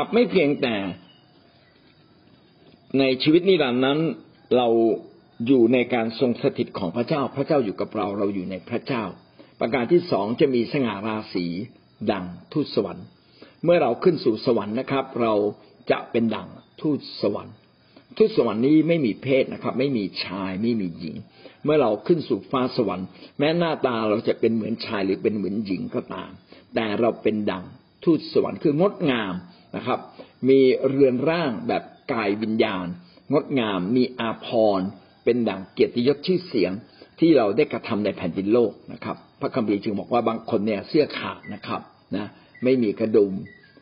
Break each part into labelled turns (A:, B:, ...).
A: ครับ ไม่เพียงแต่ในชีวิตนิรันดร์นั้นเราอยู่ในการทรงสถิตของพระเจ้า พระเจ้าอยู่กับเรา เราอยู่ในพระเจ้า ประการที่สองจะมีสง่าราศีดังทูตสวรรค์ เมื่อเราขึ้นสู่สวรรค์นะครับ เราจะเป็นดังทูตสวรรค์ ทูตสวรรค์นี้ไม่มีเพศนะครับ ไม่มีชายไม่มีหญิง เมื่อเราขึ้นสู่ฟ้าสวรรค์ แม้หน้าตาเราจะเป็นเหมือนชายหรือเป็นเหมือนหญิงก็ตาม แต่เราเป็นดังทูตสวรรค์คืองดงาม นะครับ มีเรือนร่างแบบกายวิญญาณ งดงามมีอาภรณ์เป็นดังเกียรติยศชื่อเสียงที่เราได้กระทำในแผ่นดินโลกนะครับ พระคัมภีร์จึงบอกว่าบางคนเนี่ยเสื้อขาดนะครับนะไม่มีกระดุม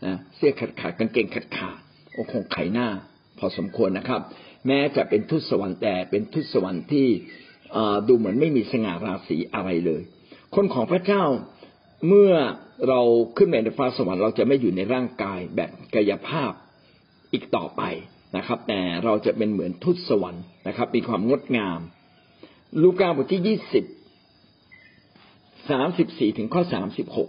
A: นะเสื้อขาดขาดกางเกงขาดขาดโอ้คงไขหน้า พอสมควรนะครับ แม้จะเป็นทุตสวรรค์แต่เป็นทุตสวรรค์ที่ดูเหมือนไม่มีสง่าราศีอะไรเลย คนของพระเจ้าเมื่อ เราขึ้นไปในฟ้าสวรรค์เราจะไม่อยู่ในร่างกายแบบกายภาพอีกต่อไปนะครับ แต่เราจะเป็นเหมือนทุตสวรรค์นะครับ มีความงดงาม ลูกาบทที่ยี่สิบสามสิบสี่ถึงข้อสามสิบหก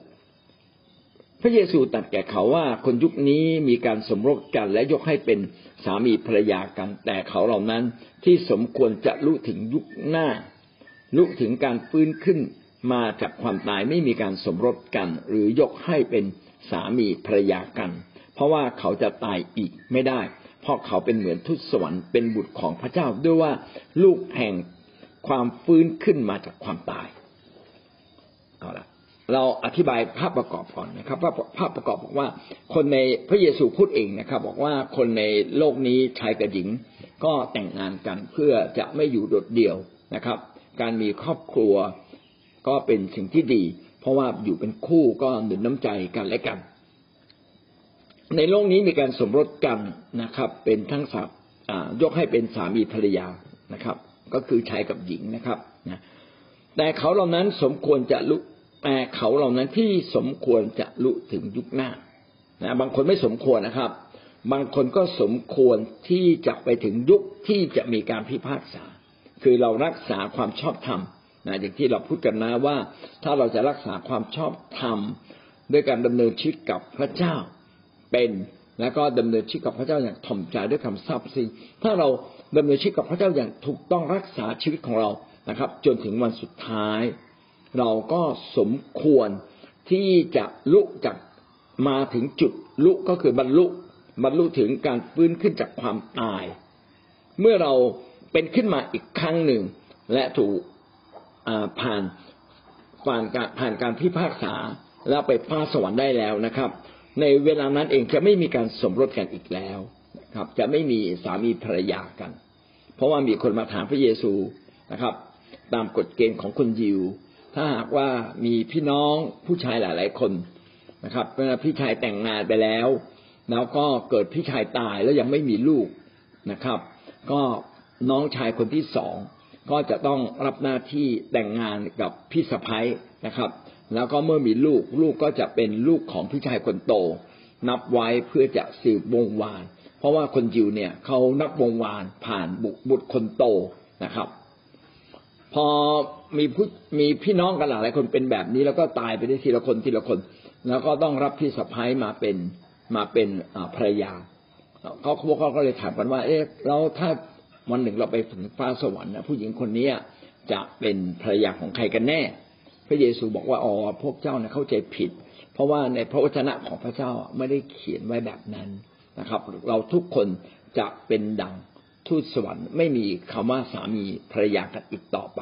A: พระเยซูตรัสแก่เขาว่าคนยุคนี้มีการสมรสกันและยกให้เป็นสามีภรรยากัน แต่เขาเหล่านั้นที่สมควรจะรู้ถึงยุคหน้ารู้ถึงการฟื้นขึ้น มาจากความตายไม่มีการสมรสกัน หรือยกให้เป็นสามีภรรยากัน เพราะว่าเขาจะตายอีกไม่ได้ เพราะเขาเป็นเหมือนทุตสวรรค์เป็นบุตรของพระเจ้าด้วยว่าลูกแห่งความฟื้นขึ้นมาจากความตายเอาละเราอธิบายภาพประกอบก่อนนะครับภาพภาพประกอบบอกว่า คนในพระเยซูพูดเองนะครับ บอกว่าคนในโลกนี้ชายกับหญิง ก็แต่งงานกันเพื่อจะไม่อยู่โดดเดี่ยวนะครับ การมีครอบครัว ก็เป็นสิ่งที่ดี เพราะว่าอยู่เป็นคู่ก็หนุนน้ำใจกันและกัน ในโลกนี้มีการสมรสกันนะครับ เป็นทั้งสามยกให้เป็นสามีภรรยานะครับ ก็คือชายกับหญิงนะครับนะแต่เขาเหล่านั้นสมควรจะรู้แต่เขาเหล่านั้นที่สมควรจะรู้ถึงยุคหน้านะบางคนไม่สมควรนะครับ บางคนก็สมควรที่จะไปถึงยุคที่จะมีการพิพากษา คือเรารักษาความชอบธรรม นะอย่างที่เราพูดกันนะว่า ถ้าเราจะรักษาความชอบธรรมด้วยการดำเนินชีวิตกับพระเจ้าเป็นแล้วก็ดำเนินชีวิตกับพระเจ้าอย่างถ่อมใจด้วยคำซาบซึ้งถ้าเราดำเนินชีวิตกับพระเจ้าอย่างถูกต้องรักษาชีวิตของเรานะครับ จนถึงวันสุดท้าย เราก็สมควรที่จะลุกจากมาถึงจุดลุกก็คือบรรลุบรรลุถึงการฟื้นขึ้นจากความตาย เมื่อเราเป็นขึ้นมาอีกครั้งหนึ่ง และถูก ผ่านผ่านการผ่านการพิพากษาแล้วไปฟ้าสวรรค์ได้แล้วนะครับ ในเวลานั้นเองจะไม่มีการสมรสกันอีกแล้วครับ จะไม่มีสามีภรรยากัน เพราะว่ามีคนมาถามพระเยซูนะครับ ตามกฎเกณฑ์ของคนยิว ถ้าหากว่ามีพี่น้องผู้ชายหลาย ๆ คนนะครับเมื่อพี่ชายแต่งงานไปแล้ว แล้วก็เกิดพี่ชายตายแล้วยังไม่มีลูกนะครับ ก็น้องชายคนที่สอง ก็จะต้องรับหน้าที่แต่งงานกับพี่สะพ้ยนะครับ แล้วก็เมื่อมีลูกลูกก็จะเป็นลูกของพี่ชายคนโต นับไว้เพื่อจะสืบวงวาน เพราะว่าคนยิวเนี่ยเขานับวงวานผ่านบุตรคนโตนะครับ พอมีผู้มีพี่น้องกันหลายคนเป็นแบบนี้ แล้วก็ตายไปได้ทีละคนทีละคน แล้วก็ต้องรับพี่สะพ้ยมาเป็นมาเป็นภรรยาเขาพวกเขาก็เลยถามกันว่า เอ๊ะเราถ้า วันหนึ่งเราไปถึงฟ้าสวรรค์นะผู้หญิงคนนี้จะเป็นภรรยาของใครกันแน่ พระเยซูบอกว่าอ๋อพวกเจ้านะเข้าใจผิด เพราะว่าในพระวจนะของพระเจ้าไม่ได้เขียนไว้แบบนั้นนะครับ เราทุกคนจะเป็นดังทูตสวรรค์ไม่มีคำว่าสามีภรรยากันอีกต่อไป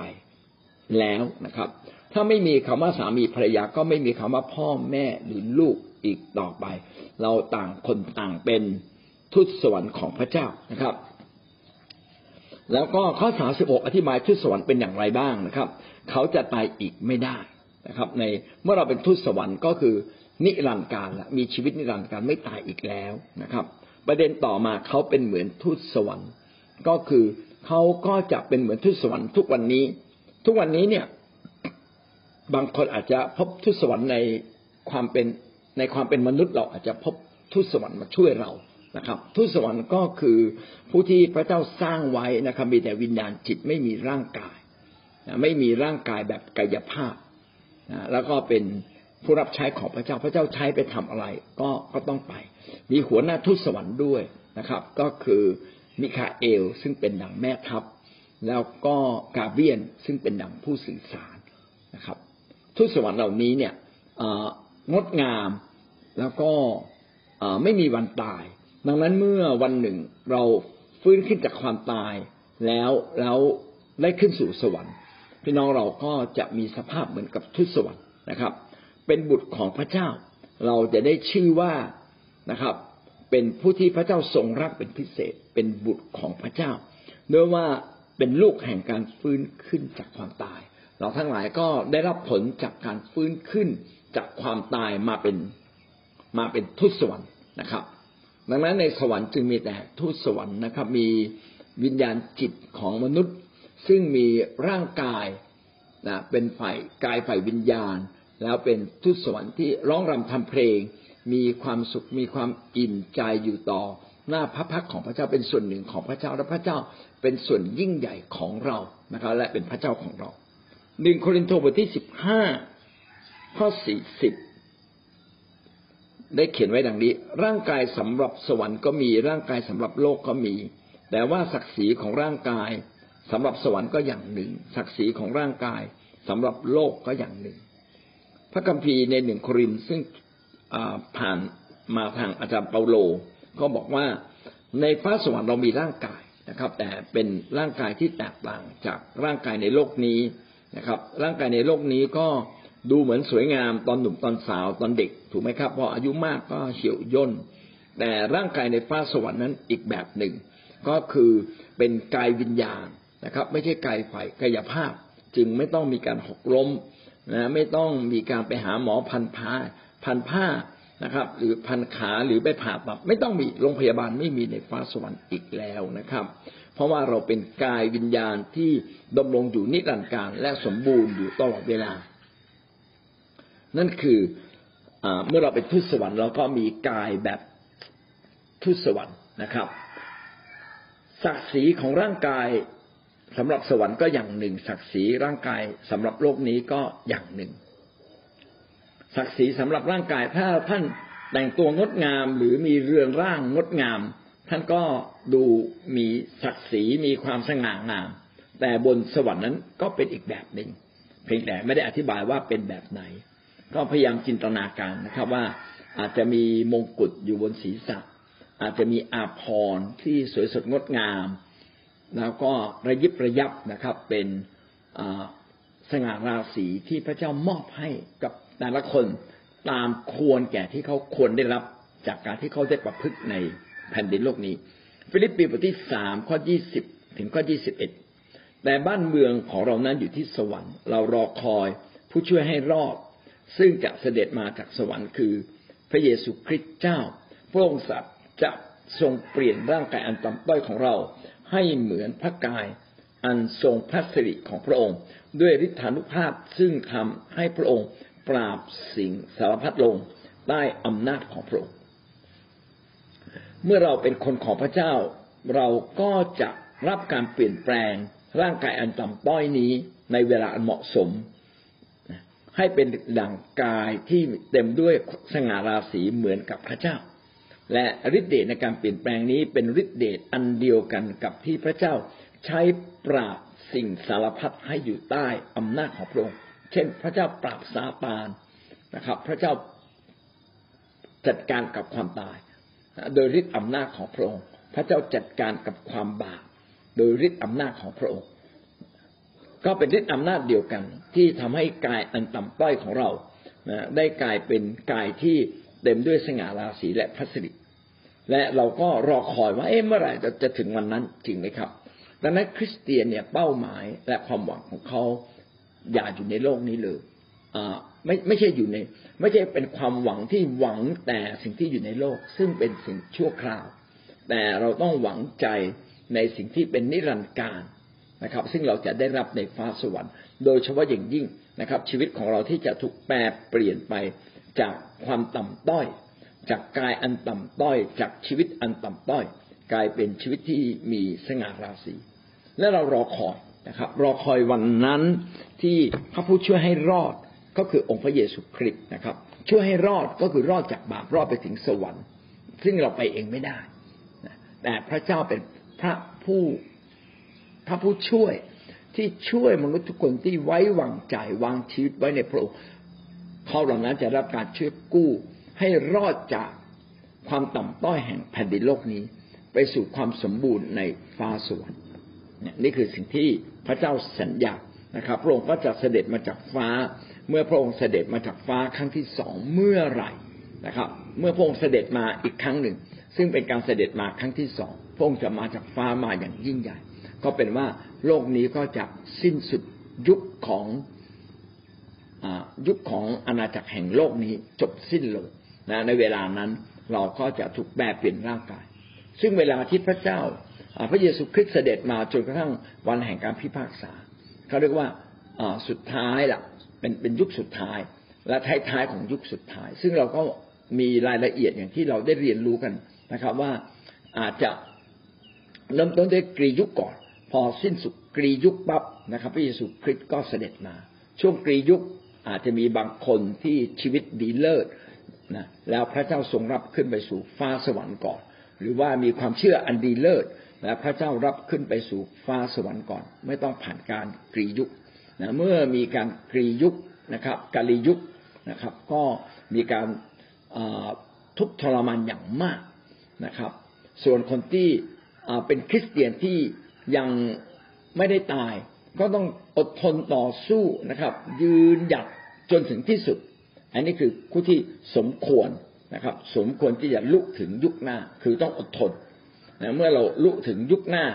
A: แล้วนะครับ ถ้าไม่มีคำว่าสามีภรรยาก็ไม่มีคำว่าพ่อแม่หรือลูกอีกต่อไป เราต่างคนต่างเป็นทูตสวรรค์ของพระเจ้านะครับ แล้วก็ข้อสาสิบกอธิบายทูตสวรรค์เป็นอย่างไรบ้างนะครับ เขาจะตายอีกไม่ได้นะครับ ในเมื่อเราเป็นทูตสวรรค์ก็คือนิรันดร์การละมีชีวิตนิรันดร์การไม่ตายอีกแล้วนะครับ ประเด็นต่อมาเขาเป็นเหมือนทูตสวรรค์ ก็คือเขาก็จะเป็นเหมือนทูตสวรรค์ทุกวันนี้ ทุกวันนี้เนี่ย บางคนอาจจะพบทูตสวรรค์ในความเป็นในความเป็นมนุษย์เราอาจจะพบทูตสวรรค์มาช่วยเรา นะครับทูตสวรรค์ก็คือผู้ที่พระเจ้าสร้างไว้นะครับมีแต่วิญญาณจิตไม่มีร่างกายไม่มีร่างกายแบบกายภาพนะแล้วก็เป็นผู้รับใช้ของพระเจ้าพระเจ้าใช้ไปทำอะไร ก็ก็ต้องไป มีหัวหน้าทูตสวรรค์ด้วยนะครับ ก็คือมิคาเอลซึ่งเป็นดังแม่ทัพ แล้วก็กาเบียนซึ่งเป็นดังผู้สื่อสารนะครับทูตสวรรค์เหล่านี้เนี่ยงดงามแล้วก็ไม่มีวันตาย ดังนั้นเมื่อวันหนึ่งเราฟื้นขึ้นจากความตายแล้วแล้วได้ขึ้นสู่สวรรค์ พี่น้องเราก็จะมีสภาพเหมือนกับทุตสวรรค์นะครับ เป็นบุตรของพระเจ้า เราจะได้ชื่อว่านะครับ เป็นผู้ที่พระเจ้าทรงรักเป็นพิเศษ เป็นบุตรของพระเจ้าเนื่อว่าเป็นลูกแห่งการฟื้นขึ้นจากความตาย เราทั้งหลายก็ได้รับผลจากการฟื้นขึ้นจากความตายมาเป็นมาเป็นทุตสวรรค์นะครับ ดังนั้นในสวรรค์จึงมีแต่ทูตสวรรค์นะครับ มีวิญญาณจิตของมนุษย์ ซึ่งมีร่างกายนะเป็นฝ่ายกายฝ่ายวิญญาณ แล้วเป็นทูตสวรรค์ที่ร้องรำทำเพลง มีความสุขมีความอิ่มใจอยู่ต่อ หน้าพระพักของพระเจ้าเป็นส่วนหนึ่งของพระเจ้าและพระเจ้าเป็นส่วนยิ่งใหญ่ของเรานะครับ และเป็นพระเจ้าของเราหนึ่งโครินธ์บทที่สิบห้าข้อสี่สิบ ได้เขียนไว้ดังนี้ ร่างกายสำหรับสวรรค์ก็มีร่างกายสำหรับโลกก็มี แต่ว่าศักดิ์ศรีของร่างกายสำหรับสวรรค์ก็อย่างหนึ่ง ศักดิ์ศรีของร่างกายสำหรับโลกก็อย่างหนึ่ง พระคัมภีร์ในหนึ่งโครินซึ่งผ่านมาทางอาจารย์เปาโล ก็บอกว่าในฟ้าสวรรค์เรามีร่างกายนะครับ แต่เป็นร่างกายที่แตกต่างจากร่างกายในโลกนี้นะครับ ร่างกายในโลกนี้ก็ ดูเหมือนสวยงามตอนหนุ่มตอนสาวตอนเด็ก ถูกไหมครับพออายุมากก็เหี่ยวย่น แต่ร่างกายในฟ้าสวรรค์นั้นอีกแบบหนึ่ง ก็คือเป็นกายวิญญาณนะครับ ไม่ใช่กายฝ่ายกายภาพ จึงไม่ต้องมีการหกล้มนะไม่ต้องมีการไปหาหมอพันผ้าพันผ้านะครับ หรือพันขาหรือไปผ่าตัดไม่ต้องมีโรงพยาบาลไม่มีในฟ้าสวรรค์อีกแล้วนะครับ เพราะว่าเราเป็นกายวิญญาณที่ดำรงอยู่นิรันดร์การและสมบูรณ์อยู่ตลอดเวลา นั่นคืออเมื่อเราเป็นทูตสวรรค์เราก็มีกายแบบทูตสวรรค์นะครับศักดิ์ศรีของร่างกายสำหรับสวรรค์ก็อย่างหนึ่ง ศักดิ์ศรีร่างกายสำหรับโลกนี้ก็อย่างหนึ่ง ศักดิ์ศรีสำหรับร่างกายถ้าท่านแต่งตัวงดงามหรือมีเรือนร่างงดงาม ท่านก็ดูมีศักดิ์ศรีมีความสง่างาม แต่บนสวรรค์นั้นก็เป็นอีกแบบหนึ่งเพียงแต่ไม่ได้อธิบายว่าเป็นแบบไหน ก็พยายามจินตนาการนะครับ ว่าอาจจะมีมงกุฎอยู่บนศีรษะ อาจจะมีอาภรณ์ที่สวยสดงดงาม แล้วก็ระยิบระยับนะครับ เป็นสง่าราศีที่พระเจ้ามอบให้กับแต่ละคนตามควรแก่ที่เขาควรได้รับจากการที่เขาได้ประพฤติในแผ่นดินโลกนี้ ฟิลิปปีบทที่สามข้อยี่สิบถึงข้อยี่สิบเอ็ดแต่บ้านเมืองของเรานั้นอยู่ที่สวรรค์ เรารอคอยผู้ช่วยให้รอด ซึ่งจะเสด็จมาจากสวรรค์คือ พระเยซูคริสต์เจ้า พระองค์สัตว์จะทรงเปลี่ยนร่างกายอันต่ำต้อยของเรา ให้เหมือนพระกายอันทรงพระสิริของพระองค์ ด้วยฤทธานุภาพซึ่งทำให้พระองค์ปราบสิ่งสารพัดลงได้อำนาจของพระองค์ เมื่อเราเป็นคนของพระเจ้า เราก็จะรับการเปลี่ยนแปลงร่างกายอันต่ำต้อยนี้ในเวลาอันเหมาะสม ให้เป็นดั่งกายที่เต็มด้วยสง่าราศีเหมือนกับพระเจ้า และฤทธิเดชในการเปลี่ยนแปลงนี้เป็นฤทธิเดชอันเดียวกันกับที่พระเจ้า ใช้ปราบสิ่งสารพัดให้อยู่ใต้อำนาจของพระองค์ เช่น พระเจ้าปราบซาตานนะครับ พระเจ้าจัดการกับความตาย โดยฤทธิอำนาจของพระองค์ พระเจ้าจัดการกับความบาปโดยฤทธิอำนาจของพระองค์ ก็เป็นฤทธิอำนาจเดียวกัน ที่ทำให้กายอันต่ำต้อยของเรานะได้กลายเป็นกายที่เต็มด้วยสง่าราศีและพระสิริและเราก็รอคอยว่าเอ๊ะเมื่อไหร่จะจะถึงวันนั้นจริงไหมครับ ดังนั้นคริสเตียนเนี่ยเป้าหมายและความหวังของเขาอย่าอยู่ในโลกนี้เลยอ่าไม่ไม่ใช่อยู่ใน ไม่ใช่เป็นความหวังที่หวังแต่สิ่งที่อยู่ในโลก ซึ่งเป็นสิ่งชั่วคราว แต่เราต้องหวังใจในสิ่งที่เป็นนิรันดร์การ นะครับ ซึ่งเราจะได้รับในฟ้าสวรรค์ โดยเฉพาะอย่างยิ่งนะครับ ชีวิตของเราที่จะถูกแปรเปลี่ยนไปจากความต่ำต้อย จากกายอันต่ำต้อย จากชีวิตอันต่ำต้อย กลายเป็นชีวิตที่มีสง่าราศี และเรารอคอยนะครับ รอคอยวันนั้นที่พระผู้ช่วยให้รอดก็คือองค์พระเยซูคริสต์นะครับ ช่วยให้รอดก็คือรอดจากบาปรอดไปถึงสวรรค์ ซึ่งเราไปเองไม่ได้แต่พระเจ้าเป็นพระผู้ พระผู้ช่วยที่ช่วยมนุษย์ทุกคนที่ไว้วางใจวางชีวิตไว้ในพระองค์เขาเหล่านั้นจะรับการช่วยกู้ ให้รอดจากความต่ำต้อยแห่งแผ่นดินโลกนี้ ไปสู่ความสมบูรณ์ในฟ้าสวรรค์นี่คือสิ่งที่พระเจ้าสัญญานะครับพระองค์ก็จะเสด็จมาจากฟ้า เมื่อพระองค์เสด็จมาจากฟ้าครั้งที่สองเมื่อไหร่นะครับ เมื่อพระองค์เสด็จมาอีกครั้งหนึ่ง ซึ่งเป็นการเสด็จมาครั้งที่สองพระองค์จะมาจากฟ้ามาอย่างยิ่งใหญ่ ก็เป็นว่าโลกนี้ก็จะสิ้นสุดยุคของยุคของอาณาจักรแห่งโลกนี้จบสิ้นลงนะในเวลานั้นเราก็จะถูกแปลเปลี่ยนร่างกาย ซึ่งเวลาที่พระเจ้าพระเยซูคริสต์เสด็จมาจนกระทั่งวันแห่งการพิพากษาเขาเรียกว่าสุดท้ายล่ะเป็นเป็นยุคสุดท้าย และท้ายๆของยุคสุดท้าย ซึ่งเราก็มีรายละเอียดอย่างที่เราได้เรียนรู้กันนะครับ ว่าอาจจะเริ่มต้นด้วยกรียุคก่อน อสิ้นสุดกรียุคปั๊บนะครับ พระเยซูคริสต์ก็เสด็จมา ช่วงกรียุคอาจจะมีบางคนที่ชีวิตดีเลิศนะแล้วพระเจ้าทรงรับขึ้นไปสู่ฟ้าสวรรค์ก่อน หรือว่ามีความเชื่ออันดีเลิศและพระเจ้ารับขึ้นไปสู่ฟ้าสวรรค์ก่อน ไม่ต้องผ่านการกรียุคนะเมื่อมีการกรียุคนะครับกาลียุคนะครับ ก็มีการทุกทรมานอย่างมากนะครับ ส่วนคนที่เป็นคริสเตียนที่ ยังไม่ได้ตาย ก็ต้องอดทนต่อสู้นะครับ ยืนหยัดจนถึงที่สุด อันนี้คือคู่ที่สมควรนะครับ สมควรที่จะลุกถึงยุคหน้า คือต้องอดทนนะเมื่อเราลุกถึงยุคหน้า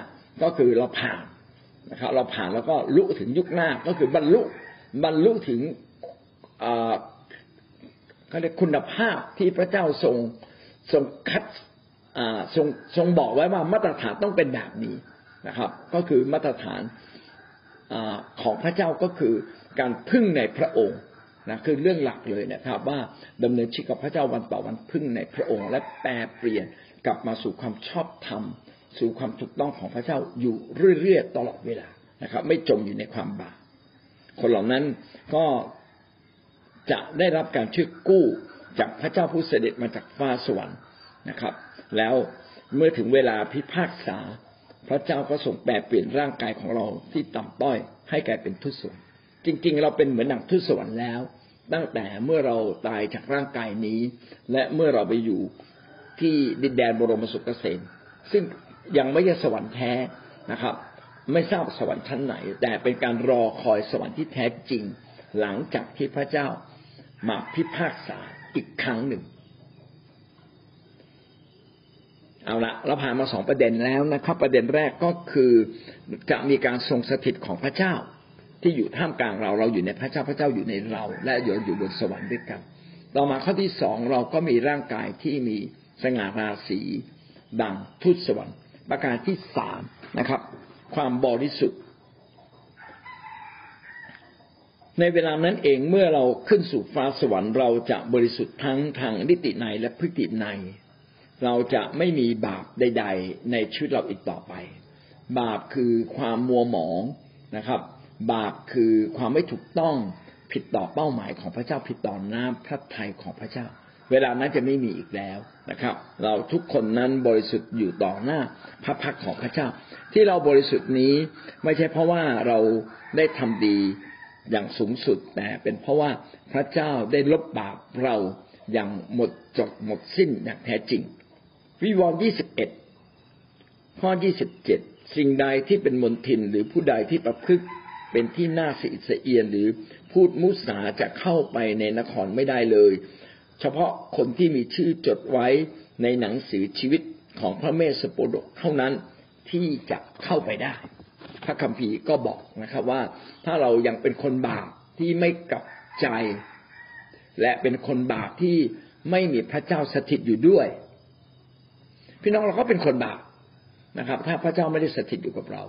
A: ก็คือเราผ่านนะครับ เราผ่านแล้วก็ลุกถึงยุคหน้าก็คือบรรลุบรรลุถึงเขาเรียกคุณภาพที่พระเจ้าทรงทรงคัดทรงทรงบอกไว้ว่ามาตรฐานต้องเป็นแบบนี้ นะครับ ก็คือมาตรฐานของพระเจ้าก็คือการพึ่งในพระองค์นะคือเรื่องหลักเลยนะครับ ว่าดำเนินชีวิตกับพระเจ้าวันต่อวันพึ่งในพระองค์ และแปลเปลี่ยนกลับมาสู่ความชอบธรรม สู่ความถูกต้องของพระเจ้าอยู่เรื่อยๆตลอดเวลานะครับ ไม่จมอยู่ในความบาปคนเหล่านั้นก็จะได้รับการช่วยกู้จากพระเจ้าผู้เสด็จมาจากฟ้าสวรรค์นะครับ แล้วเมื่อถึงเวลาพิพากษา พระเจ้าก็ส่งแปลเปลี่ยนร่างกายของเราที่ต่ำต้อย ให้กลายเป็นทุสวรรค์จริง ๆ เราเป็นเหมือนหนังทุสวรรค์แล้ว ตั้งแต่เมื่อเราตายจากร่างกายนี้ และเมื่อเราไปอยู่ที่ดินแดนบรมสุขเกษมซึ่งยังไม่ใช่สวรรค์แท้นะครับ ไม่ทราบสวรรค์ชั้นไหน แต่เป็นการรอคอยสวรรค์ที่แท้จริง หลังจากที่พระเจ้ามาพิพากษาอีกครั้งหนึ่ง เอาละเราผ่านมาสองประเด็นแล้วนะครับ ประเด็นแรกก็คือจะมีการทรงสถิตของพระเจ้า ที่อยู่ท่ามกลางเราเราอยู่ในพระเจ้าพระเจ้าอยู่ในเรา และอยู่อยู่บนสวรรค์ด้วยกันต่อมาข้อที่สองเราก็มีร่างกายที่มีสง่าราศีดังทูตสวรรค์ ประการที่สามนะครับ ความบริสุทธิ์ ในเวลานั้นเองเมื่อเราขึ้นสู่ฟ้าสวรรค์ เราจะบริสุทธิ์ทั้งทางนิติในและพฤติใน เราจะไม่มีบาปใด ๆ ในชีวิตเราอีกต่อไป บาปคือความมัวหมองนะครับ บาปคือความไม่ถูกต้องผิดต่อเป้าหมายของพระเจ้าผิดต่อหน้ำพระทัยของพระเจ้า เวลานั้นจะไม่มีอีกแล้วนะครับ เราทุกคนนั้นบริสุทธิ์อยู่ต่อหน้าพระพักของพระเจ้า ที่เราบริสุทธิ์นี้ไม่ใช่เพราะว่าเราได้ทำดีอย่างสูงสุดแต่เป็นเพราะว่าพระเจ้าได้ลบบาปเราอย่างหมดจดหมดสิ้นอย่างแท้จริง วิวรณ์ยี่สิบเอ็ดข้อยี่สิบเจ็ดสิ่งใดที่เป็นมนทินหรือผู้ใดที่ประพฤติเป็นที่น่าสิเสเอียนหรือพูดมุสาจะเข้าไปในนครไม่ได้เลย เฉพาะคนที่มีชื่อจดไว้ในหนังสือชีวิตของพระเมสสโปดกเท่านั้นที่จะเข้าไปได้ พระคัมภีร์ก็บอกนะครับว่า ถ้าเรายังเป็นคนบาปที่ไม่กลับใจ และเป็นคนบาปที่ไม่มีพระเจ้าสถิตอยู่ด้วย พี่น้องเราก็เป็นคนบาปนะครับ ถ้าพระเจ้าไม่ได้สถิตอยู่กับเรา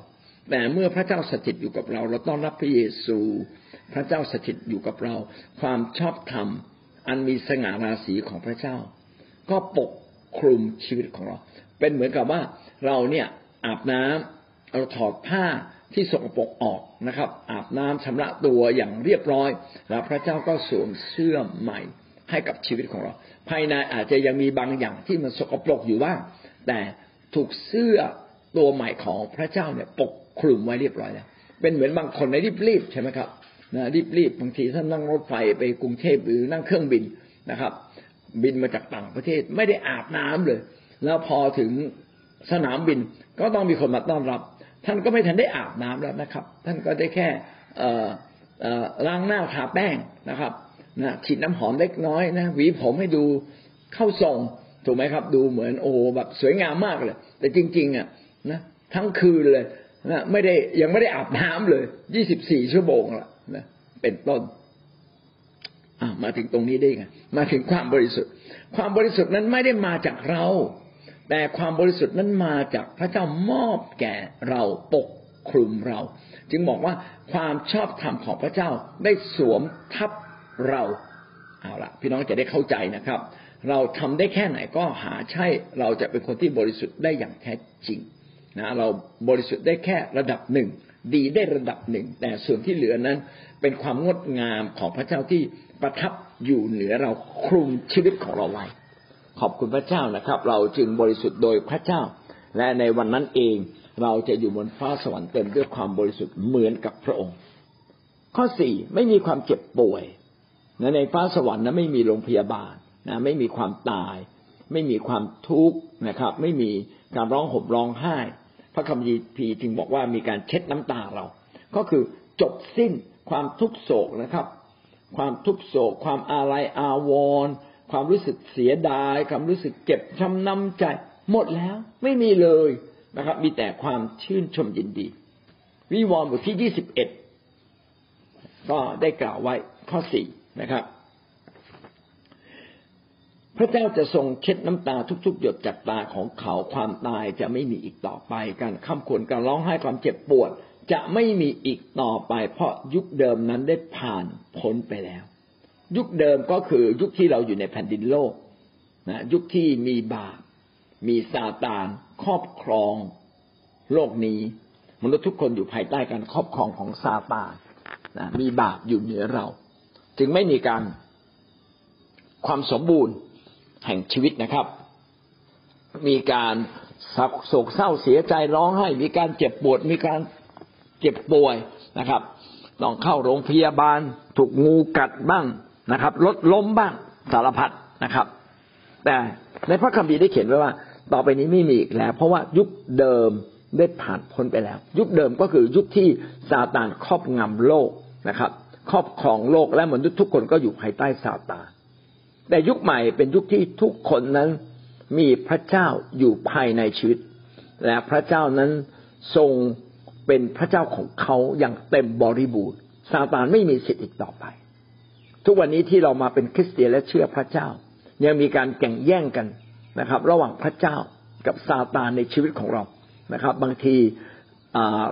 A: แต่เมื่อพระเจ้าสถิตอยู่กับเรา เราต้องรับพระเยซู พระเจ้าสถิตอยู่กับเรา ความชอบธรรม อันมีสง่าราศีของพระเจ้า ก็ปกคลุมชีวิตของเรา เป็นเหมือนกับว่าเราเนี่ยอาบน้ำเราถอดผ้าที่สกปรกออกนะครับ อาบน้ำชำระตัวอย่างเรียบร้อย แล้วพระเจ้าก็สวมเสื้อใหม่ให้กับชีวิตของเรา ภายในอาจจะยังมีบางอย่างที่มันสกปรกอยู่บ้างแต่ถูกเสื้อตัวใหม่ของพระเจ้าเนี่ยปกคลุมไว้เรียบร้อยแล้วเป็นเหมือนบางคนในรีบๆใช่ไหมครับนะรีบๆบางทีท่านนั่งรถไฟไปกรุงเทพหรือนั่งเครื่องบินนะครับ บินมาจากต่างประเทศไม่ได้อาบน้ำเลย แล้วพอถึงสนามบินก็ต้องมีคนมาต้อนรับ ท่านก็ไม่ทันได้อาบน้ำแล้วนะครับ ท่านก็ได้แค่ล้างหน้าทาแป้งนะครับ นะฉีดน้ำหอมเล็กน้อยนะหวีผมให้ดูเข้าทรงถูกไหมครับ ดูเหมือนโอ้แบบสวยงามมากเลย แต่จริง ๆ อะนะทั้งคืนเลยนะไม่ได้ยังไม่ได้อาบน้ำเลยยี่สิบสี่ชั่วโมงละนะเป็นต้นมาถึงตรงนี้ได้ไงมาถึงความบริสุทธิ์ ความบริสุทธิ์นั้นไม่ได้มาจากเรา แต่ความบริสุทธิ์นั้นมาจากพระเจ้ามอบแก่เราปกคลุมเรา จึงบอกว่าความชอบธรรมของพระเจ้าได้สวมทับ เราเอาละพี่น้องจะได้เข้าใจนะครับ เราทำได้แค่ไหนก็หาใช่เราจะเป็นคนที่บริสุทธิ์ได้อย่างแท้จริงนะเราบริสุทธิ์ได้แค่ระดับหนึ่งดีได้ระดับหนึ่ง แต่ส่วนที่เหลือนั้น เป็นความงดงามของพระเจ้าที่ประทับอยู่เหนือเราคลุมชีวิตของเราไว้ขอบคุณพระเจ้านะครับ เราจึงบริสุทธิ์โดยพระเจ้า และในวันนั้นเองเราจะอยู่บนฟ้าสวรรค์เต็มด้วยความบริสุทธิ์เหมือนกับพระองค์ ข้อสี่ไม่มีความเจ็บป่วย ในฟ้าสวรรค์นะไม่มีโรงพยาบาลนะไม่มีความตาย ไม่มีความทุกข์นะครับ ไม่มีการร้องห่มร้องไห้ พระคัมภีร์จึงบอกว่ามีการเช็ดน้ำตาเรา ก็คือจบสิ้นความทุกโศกนะครับ ความทุกโศก ความอาลัยอาวรณ์ความรู้สึกเสียดาย ความรู้สึกเจ็บช้ำน้ำใจ หมดแล้วไม่มีเลยนะครับ มีแต่ความชื่นชมยินดี วิวรณ์บทที่ยี่สิบเอ็ดก็ได้กล่าวไว้ข้อสี่ นะครับ พระเจ้าจะทรงเช็ดน้ำตาทุกๆ หยดจากตาของเขาความตายจะไม่มีอีกต่อไป การข้ามขวนการร้องไห้ความเจ็บปวด จะไม่มีอีกต่อไป เพราะยุคเดิมนั้นได้ผ่านพ้นไปแล้ว ยุคเดิมก็คือยุคที่เราอยู่ในแผ่นดินโลกนะยุคที่มีบาปมีซาตานครอบครองโลกนี้ มนุษย์ทุกคนอยู่ภายใต้การครอบครองของซาตานนะมีบาปอยู่เหนือเรา จึงไม่มีการความสมบูรณ์แห่งชีวิตนะครับ มีการโศกเศร้าเสียใจร้องไห้ มีการเจ็บปวด มีการเจ็บป่วยนะครับต้องเข้าโรงพยาบาล ถูกงูกัดบ้างนะครับรถล้มบ้างสารพัดนะครับ แต่ในพระคัมภีร์ได้เขียนไว้ว่า ต่อไปนี้ไม่มีอีกแล้ว เพราะว่ายุคเดิมได้ผ่านพ้นไปแล้ว ยุคเดิมก็คือยุคที่ซาตานครอบงำโลกนะครับ ครอบครองโลกและมนุษย์ทุกคนก็อยู่ภายใต้ซาตานแต่ยุคใหม่เป็นยุคที่ทุกคนนั้นมีพระเจ้าอยู่ภายในชีวิต และพระเจ้านั้นทรงเป็นพระเจ้าของเขาอย่างเต็มบริบูรณ์ซาตานไม่มีสิทธิ์อีกต่อไป ทุกวันนี้ที่เรามาเป็นคริสเตียนและเชื่อพระเจ้า ยังมีการแข่งแย่งกันนะครับ ระหว่างพระเจ้ากับซาตานในชีวิตของเรานะครับ บางที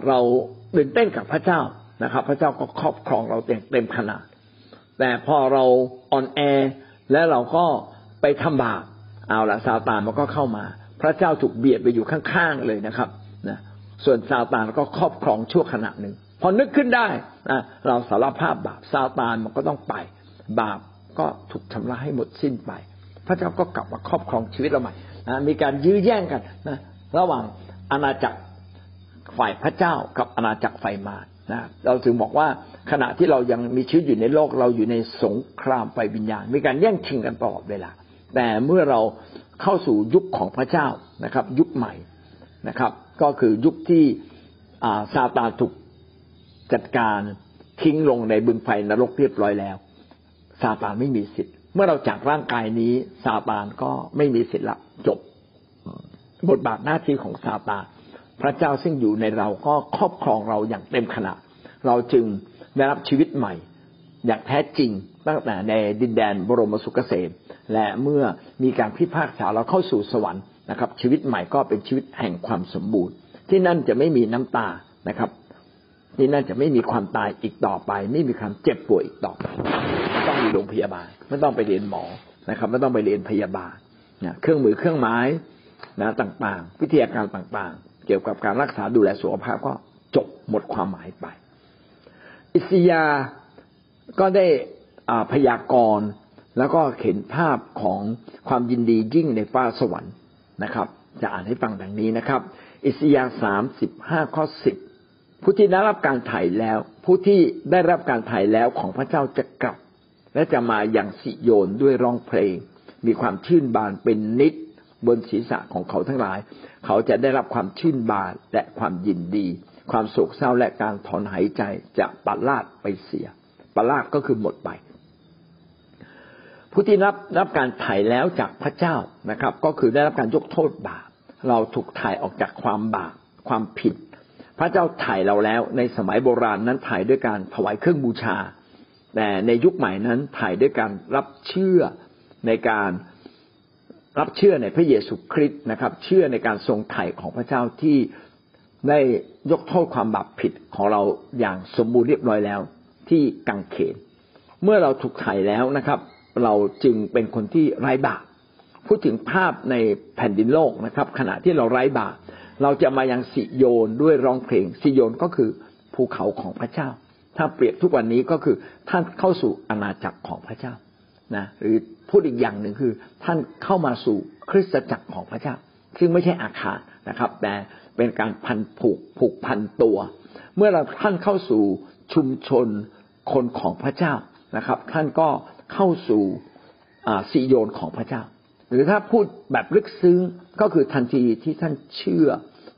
A: เราตื่นเต้นกับพระเจ้า นะครับ พระเจ้าก็ครอบครองเราเต็มเต็มขนาด แต่พอเราอ่อนแอและเราก็ไปทำบาปเอาละซาตานมันก็เข้ามา พระเจ้าถูกเบียดไปอยู่ข้างๆเลยนะครับนะส่วนซาตานก็ครอบครองชั่วขณะหนึ่งพอนึกขึ้นได้นะเราสารภาพบาปซาตานมันก็ต้องไป บาปก็ถูกชำระให้หมดสิ้นไป พระเจ้าก็กลับมาครอบครองชีวิตเราใหม่นะมีการยื้อแย่งกันนะระหว่างอาณาจักรฝ่ายพระเจ้ากับอาณาจักรไฟมาร นะเราถึงบอกว่าขณะที่เรายังมีชีวิตอยู่ในโลกเราอยู่ในสงครามไฟวิญญาณ มีการแย่งชิงกันตลอดเวลา แต่เมื่อเราเข้าสู่ยุคของพระเจ้านะครับ ยุคใหม่นะครับ ก็คือยุคที่ซาตานถูกจัดการทิ้งลงในบึงไฟนรกเรียบร้อยแล้วซาตานไม่มีสิทธิ์ เมื่อเราจากร่างกายนี้ซาตานก็ไม่มีสิทธิ์ละจบบทบาทหน้าที่ของซาตาน พระเจ้าซึ่งอยู่ในเราก็ครอบครองเราอย่างเต็มขนาดเราจึงได้รับชีวิตใหม่ อย่างแท้จริงตั้งแต่ในดินแดนบรมสุขเกษมและเมื่อมีการพิพากษาเราเข้าสู่สวรรค์นะครับ ชีวิตใหม่ก็เป็นชีวิตแห่งความสมบูรณ์ ที่นั่นจะไม่มีน้ำตานะครับ ที่นั่นจะไม่มีความตายอีกต่อไป ไม่มีความเจ็บป่วยอีกต่อไปไม่ต้องมีโรงพยาบาลไม่ต้องไปเรียนหมอนะครับ ไม่ต้องไปเรียนพยาบาลนะเครื่องมือเครื่องไม้นะต่างๆ วิทยาการต่างๆ เกี่ยวกับการรักษาดูแลสุขภาพก็จบหมดความหมายไป อิสยาก็ได้พยากรณ์แล้วก็เห็นภาพของความยินดียิ่งในฟ้าสวรรค์นะครับ จะอ่านให้ฟังดังนี้นะครับ อิสยาสามสิบห้าข้อสิบผู้ที่ได้รับการไถ่แล้ว ผู้ที่ได้รับการไถ่แล้วของพระเจ้าจะกลับ และจะมาอย่างสิโยนด้วยร้องเพลง มีความชื่นบานเป็นนิด บนศีรษะของเขาทั้งหลาย เขาจะได้รับความชื่นบานและความยินดี ความโศกเศร้าและการถอนหายใจจะปัดลาดไปเสียปัดลาดก็คือหมดไป ผู้ที่รับรับการไถ่แล้วจากพระเจ้านะครับ ก็คือได้รับการยกโทษบาปเราถูกไถ่ออกจากความบาปความผิด พระเจ้าไถ่เราแล้ว ในสมัยโบราณนั้นไถ่ด้วยการถวายเครื่องบูชา แต่ในยุคใหม่นั้นไถ่ด้วยการรับเชื่อในการ รับเชื่อในพระเยซูคริสต์นะครับ เชื่อในการทรงไถ่ของพระเจ้าที่ได้ยกโทษความบาปผิดของเราอย่างสมบูรณ์เรียบร้อยแล้ว ที่กังเขน เมื่อเราถูกไถ่แล้วนะครับ เราจึงเป็นคนที่ไร้บาปพูดถึงภาพในแผ่นดินโลกนะครับ ขณะที่เราไร้บาปเราจะมายังสิโยนด้วยร้องเพลงสิโยนก็คือภูเขาของพระเจ้า ถ้าเปรียบทุกวันนี้ก็คือท่านเข้าสู่อาณาจักรของพระเจ้า นะหรือพูดอีกอย่างหนึ่งคือ ท่านเข้ามาสู่คริสตจักรของพระเจ้า ซึ่งไม่ใช่อาคารนะครับ แต่เป็นการพันผูกผูกพันตัว เมื่อเราท่านเข้าสู่ชุมชนคนของพระเจ้านะครับ ท่านก็เข้าสู่ซีโยนของพระเจ้า หรือถ้าพูดแบบลึกซึ้งก็คือทันทีที่ท่านเชื่อ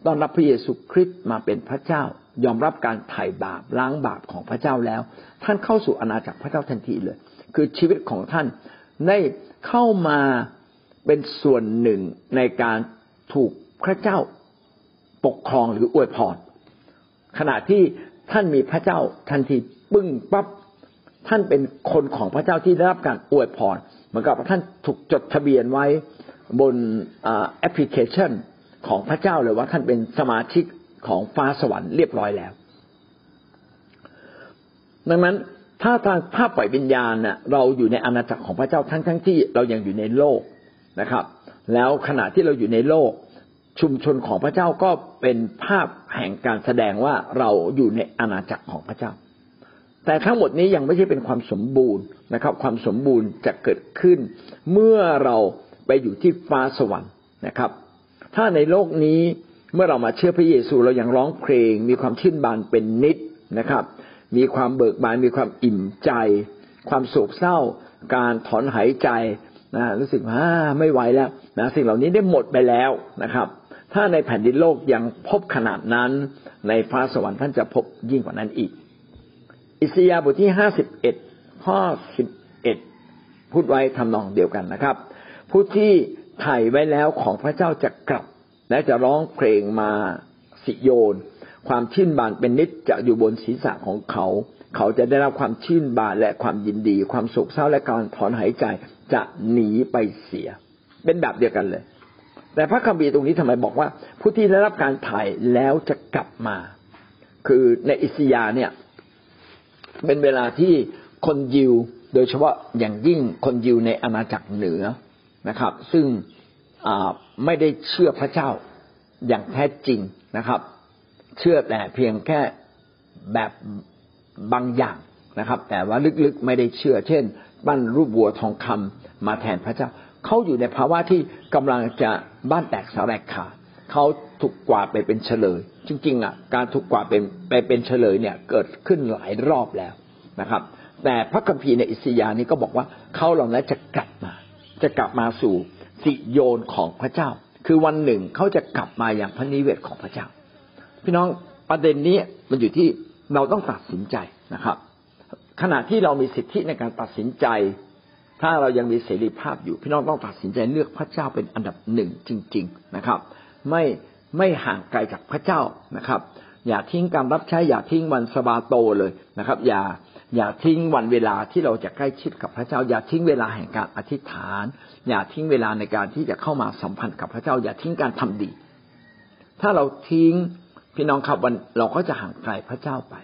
A: ต้อนรับพระเยซูคริสต์มาเป็นพระเจ้า ยอมรับการไถ่บาปล้างบาปของพระเจ้าแล้ว ท่านเข้าสู่อาณาจักรพระเจ้าทันทีเลย คือชีวิตของท่านได้เข้ามาเป็นส่วนหนึ่งในการถูกพระเจ้าปกครองหรืออวยพร ขณะที่ท่านมีพระเจ้าทันทีปึ้งปั๊บท่านเป็นคนของพระเจ้าที่ได้รับการอวยพรเหมือนกับท่านถูกจดทะเบียนไว้บนแอปพลิเคชันของพระเจ้าเลยว่าท่านเป็นสมาชิกของฟ้าสวรรค์เรียบร้อยแล้ว ดังนั้น ถ้าทางภาพปล่อยวิญญาณน่ะเราอยู่ในอาณาจักรของพระเจ้าทั้งทั้งที่เรายังอยู่ในโลกนะครับ แล้วขณะที่เราอยู่ในโลก ชุมชนของพระเจ้าก็เป็นภาพแห่งการแสดงว่าเราอยู่ในอาณาจักรของพระเจ้า แต่ทั้งหมดนี้ยังไม่ใช่เป็นความสมบูรณ์นะครับ ความสมบูรณ์จะเกิดขึ้น เมื่อเราไปอยู่ที่ฟ้าสวรรค์นะครับ ถ้าในโลกนี้เมื่อเรามาเชื่อพระเยซูเรายังร้องเพลง มีความชื่นบานเป็นนิดนะครับ มีความเบิกบานมีความอิ่มใจ ความโศกเศร้า การถอนหายใจนะรู้สึกว่าไม่ไหวแล้วนะสิ่งเหล่านี้ได้หมดไปแล้วนะครับ ถ้าในแผ่นดินโลกยังพบขนาดนั้น ในฟ้าสวรรค์ท่านจะพบยิ่งกว่านั้นอีก อิสยาบทที่ห้าสิบเอ็ดข้อสิบเอ็ดพูดไว้ทำนองเดียวกันนะครับ ผู้ที่ไถ่ไว้แล้วของพระเจ้าจะกลับ และจะร้องเพลงมาสิโยน ความชื่นบานเป็นนิดจะอยู่บนศีรษะของเขา เขาจะได้รับความชื่นบานและความยินดี ความโศกเศร้าและการถอนหายใจจะหนีไปเสีย เป็นแบบเดียวกันเลย แต่พระคัมภีร์ตรงนี้ทำไมบอกว่า ผู้ที่ได้รับการถ่ายแล้วจะกลับมา คือในอิสยาเนี่ย เป็นเวลาที่คนยิว โดยเฉพาะอย่างยิ่งคนยิวในอาณาจักรเหนือนะครับ ซึ่งไม่ได้เชื่อพระเจ้าอย่างแท้จริงนะครับ เชื่อแต่เพียงแค่แบบบางอย่างนะครับ แต่ว่าลึกๆไม่ได้เชื่อ เช่น ปั้นรูปวัวทองคำมาแทนพระเจ้า เขาอยู่ในภาวะที่กำลังจะบ้านแตกสลายขาดเขาถูกกวาดไปเป็นเฉลย จริงๆอะการถูกกวาดเป็นไปเป็นเฉลยเนี่ยเกิดขึ้นหลายรอบแล้วนะครับ แต่พระคัมภีร์ในอิสยาห์นี้ก็บอกว่าเขาเหล่านั้นจะกลับมา จะกลับมาสู่สิโยนของพระเจ้า คือวันหนึ่งเขาจะกลับมาอย่างพระนิเวศของพระเจ้า พี่น้องประเด็นนี้มันอยู่ที่เราต้องตัดสินใจนะครับ ขณะที่เรามีสิทธิในการตัดสินใจ ถ้าเรายังมีเสรีภาพอยู่ พี่น้องต้องตัดสินใจเลือกพระเจ้าเป็นอันดับหนึ่งจริง ๆนะครับ ไม่ไม่ห่างไกลจากพระเจ้านะครับ อย่าทิ้งการรับใช้อย่าทิ้งวันสบาโตเลยนะครับ อย่าอย่าทิ้งวันเวลาที่เราจะใกล้ชิดกับพระเจ้า อย่าทิ้งเวลาแห่งการอธิษฐาน อย่าทิ้งเวลาในการที่จะเข้ามาสัมพันธ์กับพระเจ้า อย่าทิ้งการทำดี ถ้าเราทิ้ง พี่น้องครับวันเราก็จะห่างไกลพระเจ้าไป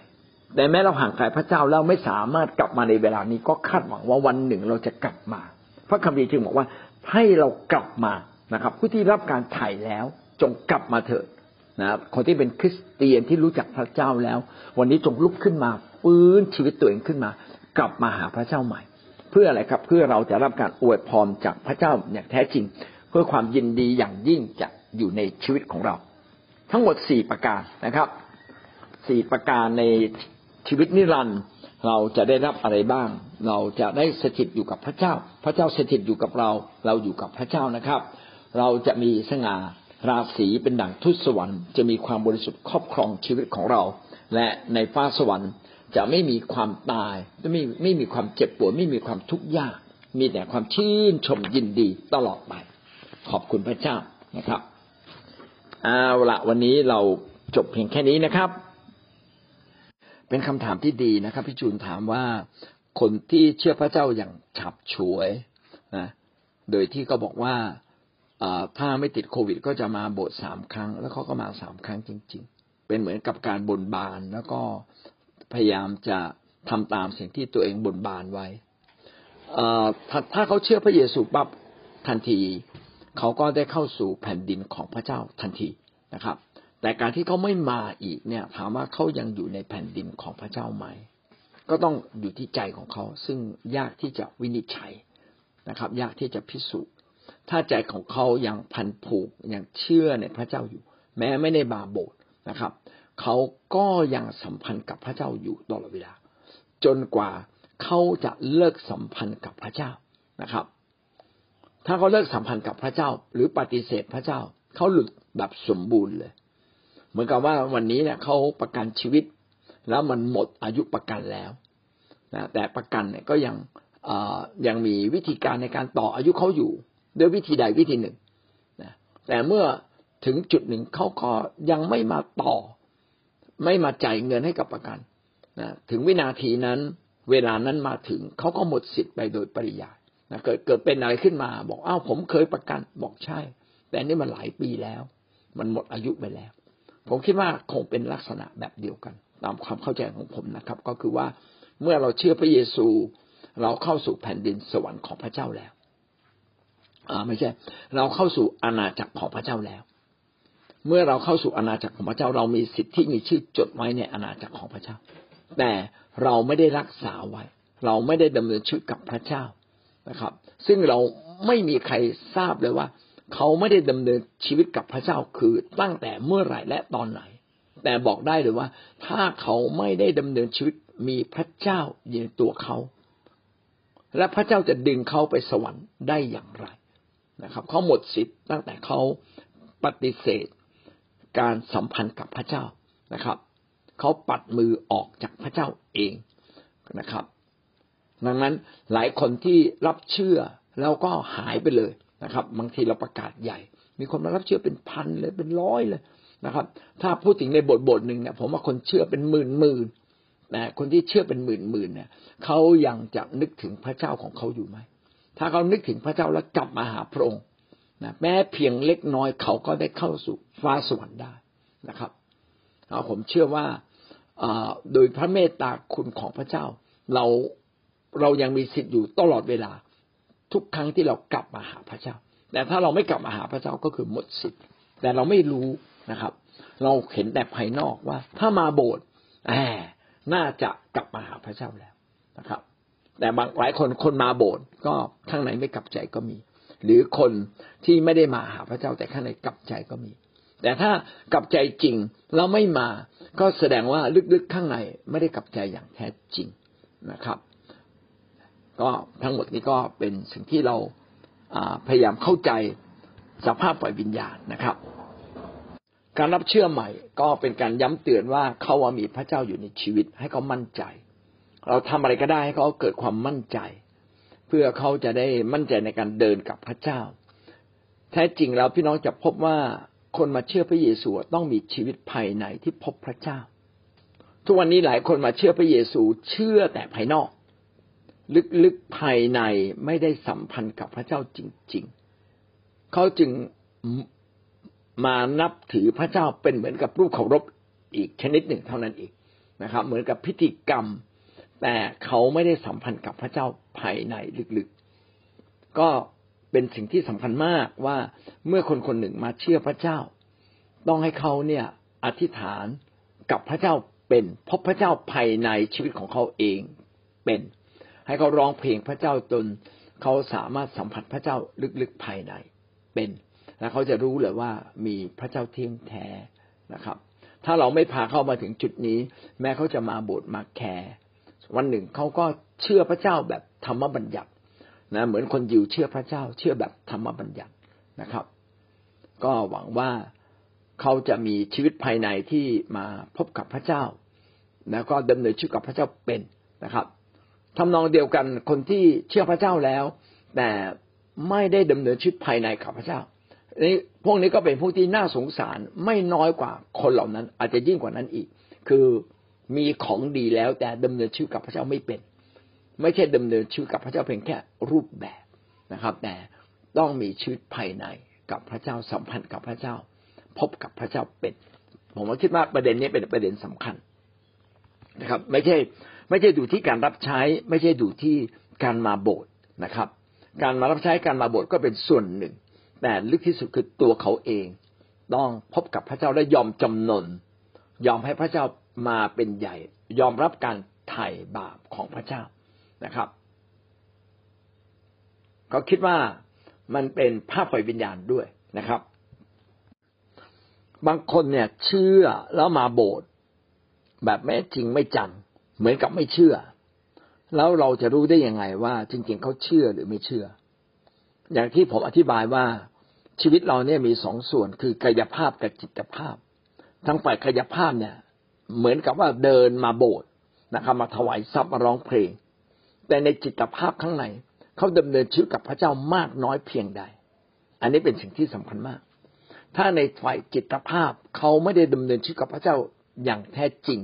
A: แต่แม้เราห่างไกลพระเจ้าเราไม่สามารถกลับมาในเวลานี้ก็คาดหวังว่าวันหนึ่งเราจะกลับมา พระคัมภีร์จึงบอกว่าให้เรากลับมานะครับ ผู้ที่รับการไถ่แล้วจงกลับมาเถิดนะครับคนที่เป็นคริสเตียนที่รู้จักพระเจ้าแล้ว วันนี้จงลุกขึ้นมาฟื้นชีวิตตัวเองขึ้นมา กลับมาหาพระเจ้าใหม่ เพื่ออะไรครับ เพื่อเราจะรับการอวยพรจากพระเจ้าอย่างแท้จริง เพื่อความยินดีอย่างยิ่งจะอยู่ในชีวิตของเรา ทั้งหมดสี่ประการนะครับสี่ประการในชีวิตนิรันดร์เราจะได้รับอะไรบ้าง เราจะได้สถิตอยู่กับพระเจ้า พระเจ้าสถิตอยู่กับเรา เราอยู่กับพระเจ้านะครับ เราจะมีสง่าราศีเป็นดั่งทุตสวรรค์จะมีความบริสุทธิ์ครอบครองชีวิตของเรา และในฟ้าสวรรค์จะไม่มีความตายไม่ไม่มีความเจ็บปวดไม่มีความทุกข์ยาก มีแต่ความชื่นชมยินดีตลอดไป ขอบคุณพระเจ้านะครับ เอาละวันนี้เราจบเพียงแค่นี้นะครับ เป็นคำถามที่ดีนะครับพี่จูนถามว่าคนที่เชื่อพระเจ้าอย่างฉับฉวยนะโดยที่เขาบอกว่าถ้าไม่ติดโควิด ก็จะมาโบสถ์สามครั้ง แล้วเขาก็มาสามครั้งจริง ๆ เป็นเหมือนกับการบนบานแล้วก็พยายามจะทำตามสิ่งที่ตัวเองบนบานไว้ถ้าเขาเชื่อพระเยซูปั๊บทันที เขาก็ได้เข้าสู่แผ่นดินของพระเจ้าทันทีนะครับ แต่การที่เขาไม่มาอีกเนี่ย ถามว่าเขายังอยู่ในแผ่นดินของพระเจ้าไหม ก็ต้องอยู่ที่ใจของเขา ซึ่งยากที่จะวินิจฉัยนะครับ ยากที่จะพิสูจน์ ถ้าใจของเขายังพันผูกยังเชื่อในพระเจ้าอยู่ แม้ไม่ได้บาโบสนะครับ เขาก็ยังสัมพันธ์กับพระเจ้าอยู่ตลอดเวลา จนกว่าเขาจะเลิกสัมพันธ์กับพระเจ้านะครับ ถ้าเขาเลิกสัมพันธ์กับพระเจ้า หรือปฏิเสธพระเจ้า เขาหลุดแบบสมบูรณ์เลย เหมือนกับว่าวันนี้เนี่ยเขาประกันชีวิต แล้วมันหมดอายุประกันแล้วนะแต่ประกันเนี่ยก็ยังยังมีวิธีการในการต่ออายุเขาอยู่ ด้วยวิธีใดวิธีหนึ่งนะแต่เมื่อถึงจุดหนึ่งเขาก็ยังไม่มาต่อ ไม่มาจ่ายเงินให้กับประกันนะถึงวินาทีนั้น เวลานั้นมาถึงเขาก็หมดสิทธิ์ไปโดยปริยาย นะเกิดเกิดเป็นอะไรขึ้นมา บอกอ้าวผมเคยประกันบอกใช่ แต่นี่มันหลายปีแล้ว มันหมดอายุไปแล้ว ผมคิดว่าคงเป็นลักษณะแบบเดียวกัน ตามความเข้าใจของผมนะครับ ก็คือว่าเมื่อเราเชื่อพระเยซู เราเข้าสู่แผ่นดินสวรรค์ของพระเจ้าแล้วอ่าไม่ใช่ เราเข้าสู่อาณาจักรของพระเจ้าแล้ว เมื่อเราเข้าสู่อาณาจักรของพระเจ้า เรามีสิทธิ์ที่มีชื่อจดไว้ในอาณาจักรของพระเจ้า แต่เราไม่ได้รักษาไว้ เราไม่ได้ดำเนินชีวิตกับพระเจ้า นะครับ ซึ่งเราไม่มีใครทราบเลยว่า เขาไม่ได้ดำเนินชีวิตกับพระเจ้าคือตั้งแต่เมื่อไหร่และตอนไหน แต่บอกได้เลยว่า ถ้าเขาไม่ได้ดำเนินชีวิตมีพระเจ้าอยู่ในตัวเขา และพระเจ้าจะดึงเขาไปสวรรค์ได้อย่างไรนะครับ เขาหมดสิทธิ์ตั้งแต่เขาปฏิเสธ การสัมพันธ์กับพระเจ้านะครับ เขาปัดมือออกจากพระเจ้าเองนะครับ ดังนั้นหลายคนที่รับเชื่อแล้วก็หายไปเลยนะครับ บางทีเราประกาศใหญ่ มีคนมารับเชื่อเป็นพันเลยเป็นร้อยเลยนะครับ ถ้าพูดถึงในบทบทหนึ่งเนี่ยผมว่าคนเชื่อเป็นหมื่นหมื่นนะคนที่เชื่อเป็นหมื่นหมื่นเนี่ยเขายังจะนึกถึงพระเจ้าของเขาอยู่ไหมถ้าเขานึกถึงพระเจ้าแล้วกลับมาหาพระองค์นะแม้เพียงเล็กน้อยเขาก็ได้เข้าสู่ฟ้าสวรรค์ได้นะครับผมเชื่อว่าโดยพระเมตตาคุณของพระเจ้า เรา เรายังมีสิทธิ์อยู่ตลอดเวลา ทุกครั้งที่เรากลับมาหาพระเจ้า แต่ถ้าเราไม่กลับมาหาพระเจ้าก็คือหมดสิทธิ์ แต่เราไม่รู้นะครับ เราเห็นแต่ภายนอกว่า ถ้ามาโบสถ์แหมน่าจะกลับมาหาพระเจ้าแล้วนะครับ แต่บางหลายคนคนมาโบสถ์ก็ข้างในไม่กลับใจก็มี หรือคนที่ไม่ได้มาหาพระเจ้า แต่ข้างในกลับใจก็มี แต่ถ้ากลับใจจริงเราไม่มา ก็แสดงว่าลึกๆข้างในไม่ได้กลับใจอย่างแท้จริงนะครับ ก็ทั้งหมดนี้ก็เป็นสิ่งที่เราพยายามเข้าใจสภาพปล่อยวิญญาณนะครับ การรับเชื่อใหม่ก็เป็นการย้ำเตือนว่าเขาว่ามีพระเจ้าอยู่ในชีวิตให้เขามั่นใจ เราทำอะไรก็ได้ให้เขาเกิดความมั่นใจ เพื่อเขาจะได้มั่นใจในการเดินกับพระเจ้า แท้จริงแล้วพี่น้องจะพบว่าคนมาเชื่อพระเยซูต้องมีชีวิตภายในที่พบพระเจ้า ทุกวันนี้หลายคนมาเชื่อพระเยซูเชื่อแต่ภายนอก ลึกๆภายในไม่ได้สัมพันธ์กับพระเจ้าจริง ๆ เขาจึงมานับถือพระเจ้าเป็นเหมือนกับรูปเคารพอีกชนิดหนึ่งเท่านั้นเองนะครับ เหมือนกับพิธีกรรม แต่เขาไม่ได้สัมพันธ์กับพระเจ้าภายในลึกๆ ก็เป็นสิ่งที่สำคัญมากว่าเมื่อคนคนหนึ่งมาเชื่อพระเจ้า ต้องให้เขาเนี่ยอธิษฐานกับพระเจ้าเป็นพบพระเจ้าภายในชีวิตของเขาเองเป็น ให้เขาร้องเพลงพระเจ้าจนเขาสามารถสัมผัสพระเจ้าลึกๆภายในเป็น แล้วเขาจะรู้เลยว่ามีพระเจ้าเที่ยงแท้นะครับ ถ้าเราไม่พาเข้ามาถึงจุดนี้ แม้เขาจะมาโบสถ์มาแคร์วันหนึ่งเขาก็เชื่อพระเจ้าแบบธรรมบัญญัตินะเหมือนคนยิวเชื่อพระเจ้า เชื่อแบบธรรมบัญญัตินะครับ ก็หวังว่าเขาจะมีชีวิตภายในที่มาพบกับพระเจ้า แล้วก็ดำเนินชีวิตกับพระเจ้าเป็นนะครับ ทำนองเดียวกันคนที่เชื่อพระเจ้าแล้ว แต่ไม่ได้ดำเนินชีวิตภายในกับพระเจ้านี่พวกนี้ก็เป็นพวกที่น่าสงสารไม่น้อยกว่าคนเหล่านั้น อาจจะยิ่งกว่านั้นอีก คือมีของดีแล้วแต่ดำเนินชีวิตกับพระเจ้าไม่เป็น ไม่ใช่ดำเนินชีวิตกับพระเจ้าเพียงแค่รูปแบบนะครับ แต่ต้องมีชีวิตภายในกับพระเจ้าสัมพันธ์กับพระเจ้า พบกับพระเจ้าเป็น ผมว่าคิดว่าประเด็นนี้เป็นประเด็นสำคัญนะครับ ไม่ใช่ ไม่ใช่ดูที่การรับใช้ ไม่ใช่ดูที่การมาโบสถ์นะครับ การมารับใช้การมาโบสถ์ก็เป็นส่วนหนึ่ง แต่ลึกที่สุดคือตัวเขาเอง ต้องพบกับพระเจ้าและยอมจำนน ยอมให้พระเจ้ามาเป็นใหญ่ ยอมรับการไถ่บาปของพระเจ้านะครับเขาคิดว่ามันเป็นภาพฝ่ายวิญญาณด้วยนะครับ บางคนเนี่ยเชื่อแล้วมาโบสถ์แบบแม้จริงไม่จัง เหมือนกับไม่เชื่อ แล้วเราจะรู้ได้ยังไงว่า จริง ๆเขาเชื่อหรือไม่เชื่อ อย่างที่ผมอธิบายว่าชีวิตเราเนี่ยมีสองส่วนคือกายภาพกับจิตภาพ ทั้งฝ่ายกายภาพเนี่ย เหมือนกับว่าเดินมาโบสถ์นะครับมาถวายทรัพย์มาร้องเพลง แต่ในจิตภาพข้างในเขาดำเนินชีวิตกับพระเจ้ามากน้อยเพียงใด อันนี้เป็นสิ่งที่สำคัญมาก ถ้าในฝ่ายจิตภาพเขาไม่ได้ดำเนินชีวิตกับพระเจ้าอย่างแท้จริง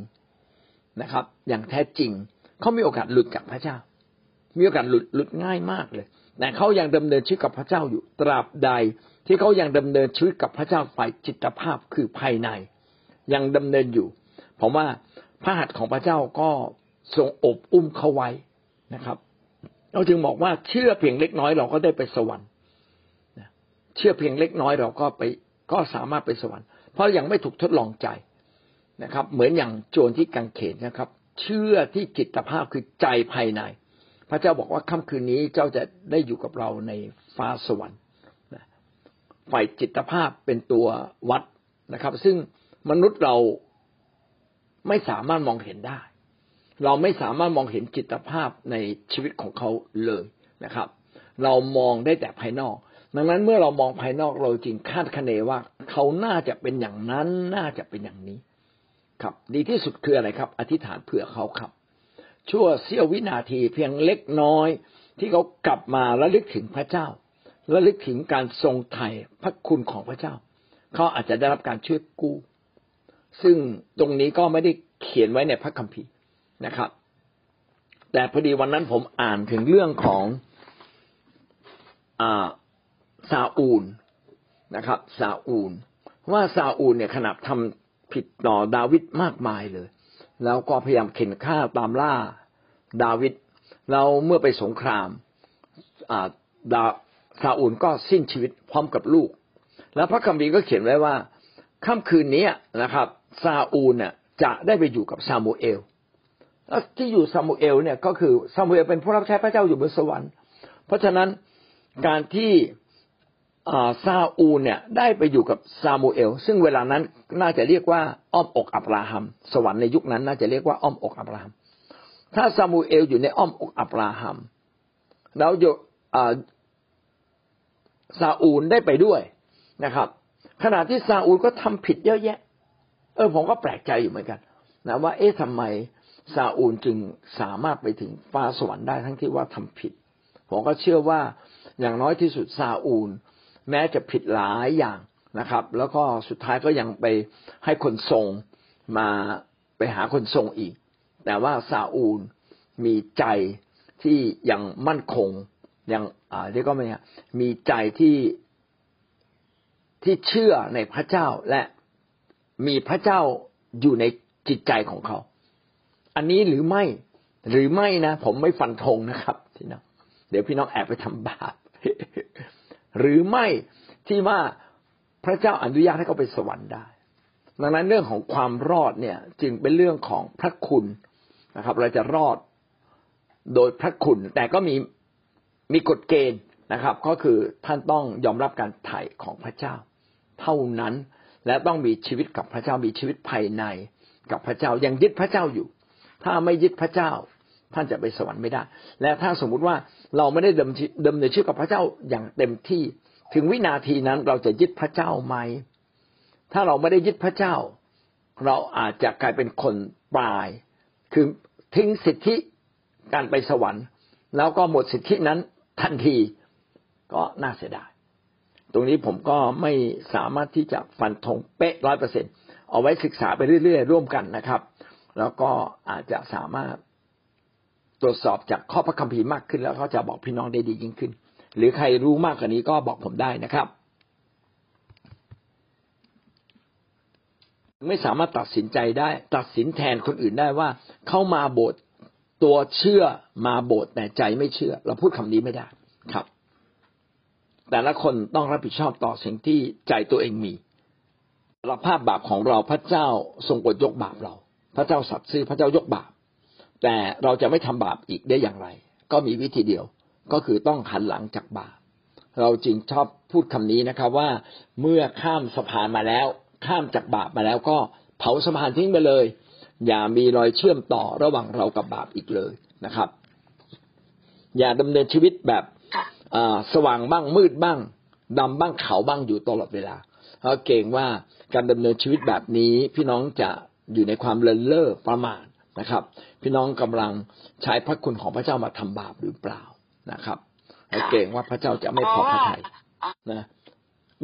A: นะครับ อย่างแท้จริงเขามีโอกาสหลุดจากพระเจ้า มีโอกาสหลุดหลุดง่ายมากเลย แต่เขายังดำเนินชีวิตกับพระเจ้าอยู่ตราบใด ที่เขายังดำเนินชีวิตกับพระเจ้าฝ่ายจิตภาพคือภายใน ยังดำเนินอยู่ ผมว่าพระหัตถ์ของพระเจ้าก็ทรงอบอุ้มเขาไว้นะครับ เราจึงบอกว่าเชื่อเพียงเล็กน้อยเราก็ได้ไปสวรรค์เชื่อเพียงเล็กน้อยเราก็ไปก็สามารถไปสวรรค์เพราะยังไม่ถูกทดลองใจ นะครับ เหมือนอย่างโจรที่กังเขนนะครับ เชื่อที่จิตภาพคือใจภายใน พระเจ้าบอกว่าค่ำคืนนี้เจ้าจะได้อยู่กับเราในฟ้าสวรรค์ฝ่ายจิตภาพเป็นตัววัดนะครับ ซึ่งมนุษย์เราไม่สามารถมองเห็นได้ เราไม่สามารถมองเห็นจิตภาพในชีวิตของเขาเลยนะครับ เรามองได้แต่ภายนอก ดังนั้นเมื่อเรามองภายนอกเราจริงคาดคะเนว่า เขาน่าจะเป็นอย่างนั้นน่าจะเป็นอย่างนี้ ครับดีที่สุดคืออะไรครับ อธิษฐานเผื่อเขาครับ ชั่วเสี้ยววินาทีเพียงเล็กน้อย ที่เขากลับมาและลึกถึงพระเจ้าและลึกถึงการทรงไถ่พระคุณของพระเจ้า เขาอาจจะได้รับการช่วยกู้ ซึ่งตรงนี้ก็ไม่ได้เขียนไว้ในพระคัมภีร์นะครับ แต่พอดีวันนั้นผมอ่านถึงเรื่องของอาซาอูลนะครับซาอูลว่าซาอูลเนี่ยขนาดทำ ผิดต่อดาวิดมากมายเลย แล้วก็พยายามเข่นฆ่าตามล่าดาวิดแล้วเมื่อไปสงครามดาซาอูลก็สิ้นชีวิตพร้อมกับลูก แล้วพระคัมภีร์ก็เขียนไว้ว่าค่ำคืนนี้นะครับซาอูลเนี่ยจะได้ไปอยู่กับซามูเอลแล้วที่อยู่ซามูเอลเนี่ยก็คือซามูเอลเป็นผู้รับใช้พระเจ้าอยู่บนสวรรค์ เพราะฉะนั้นการที่ ซาอูลเนี่ยได้ไปอยู่กับซามูเอล ซึ่งเวลานั้นน่าจะเรียกว่าอ้อมอกอับราฮัม สวรรค์ในยุคนั้นน่าจะเรียกว่าอ้อมอกอับราฮัม ถ้าซามูเอลอยู่ในอ้อมอกอับราฮัม แล้วโยซาอูลได้ไปด้วยนะครับ ขณะที่ซาอูลก็ทำผิดเยอะแยะ เออผมก็แปลกใจอยู่เหมือนกันนะว่าเอ๊ะทำไมซาอูลจึงสามารถไปถึงฟ้าสวรรค์ได้ทั้งที่ว่าทำผิด ผมก็เชื่อว่าอย่างน้อยที่สุดซาอูล แม้จะผิดหลายอย่างนะครับ แล้วก็สุดท้ายก็ยังไปให้คนทรงมาไปหาคนทรงอีก แต่ว่าซาอูลมีใจที่ยังมั่นคงยังอ่าเรียกว่าไงมีใจที่ที่เชื่อในพระเจ้าและมีพระเจ้าอยู่ในจิตใจของเขา อันนี้หรือไม่หรือไม่นะ ผมไม่ฟันธงนะครับพี่น้องเดี๋ยวพี่น้องแอบไปทำบาป หรือไม่ที่ว่าพระเจ้าอนุญาตให้เขาไปสวรรค์ได้ ดังนั้นเรื่องของความรอดเนี่ยจึงเป็นเรื่องของพระคุณนะครับ เราจะรอดโดยพระคุณ แต่ก็มีมีกฎเกณฑ์นะครับ ก็คือท่านต้องยอมรับการไถ่ของพระเจ้า เท่านั้นและต้องมีชีวิตกับพระเจ้ามีชีวิตภายในกับพระเจ้ายังยึดพระเจ้าอยู่ ถ้าไม่ยึดพระเจ้า ท่านจะไปสวรรค์ไม่ได้ และถ้าสมมุติว่าเราไม่ได้ดำดำเนินชีวิตกับพระเจ้าอย่างเต็มที่ ถึงวินาทีนั้นเราจะยึดพระเจ้าไหม ถ้าเราไม่ได้ยึดพระเจ้า เราอาจจะกลายเป็นคนปลาย คือทิ้งสิทธิการไปสวรรค์ แล้วก็หมดสิทธินั้นทันทีก็น่าเสียดาย ตรงนี้ผมก็ไม่สามารถที่จะฟันธงเป๊ะร้อยเปอร์เซ็นเอาไว้ศึกษาไปเรื่อยๆ ร่วมกันนะครับ แล้วก็อาจจะสามารถ ตรวจสอบจากข้อพระคัมภีร์มากขึ้น แล้วเขาจะบอกพี่น้องได้ดียิ่งขึ้น หรือใครรู้มากกว่านี้ก็บอกผมได้นะครับ ไม่สามารถตัดสินใจได้ ตัดสินแทนคนอื่นได้ว่าเข้ามาโบสถ์ตัวเชื่อมาโบสถ์แต่ใจไม่เชื่อ เราพูดคำนี้ไม่ได้ครับ แต่ละคนต้องรับผิดชอบต่อสิ่งที่ใจตัวเองมีเราภาพบาปของเราพระเจ้าทรงกดยกบาปเรา พระเจ้าสัตย์ซื่อพระเจ้ายกบาป แต่เราจะไม่ทำบาปอีกได้อย่างไร ก็มีวิธีเดียวก็คือต้องหันหลังจากบาปเราจึงชอบพูดคำนี้นะครับว่าเมื่อข้ามสะพานมาแล้ว ข้ามจากบาปมาแล้วก็เผาสะพานทิ้งไปเลย อย่ามีรอยเชื่อมต่อระหว่างเรากับบาปอีกเลยนะครับ อย่าดำเนินชีวิตแบบสว่างบ้างมืดบ้างดำบ้างขาวบ้างอยู่ตลอดเวลาเพราะเก่งว่าการดำเนินชีวิตแบบนี้พี่น้องจะอยู่ในความเลินเล่อประมาท นะครับ พี่น้องกำลังใช้พระคุณของพระเจ้ามาทำบาปหรือเปล่านะครับเก่งว่าพระเจ้าจะไม่พอพระทัยนะ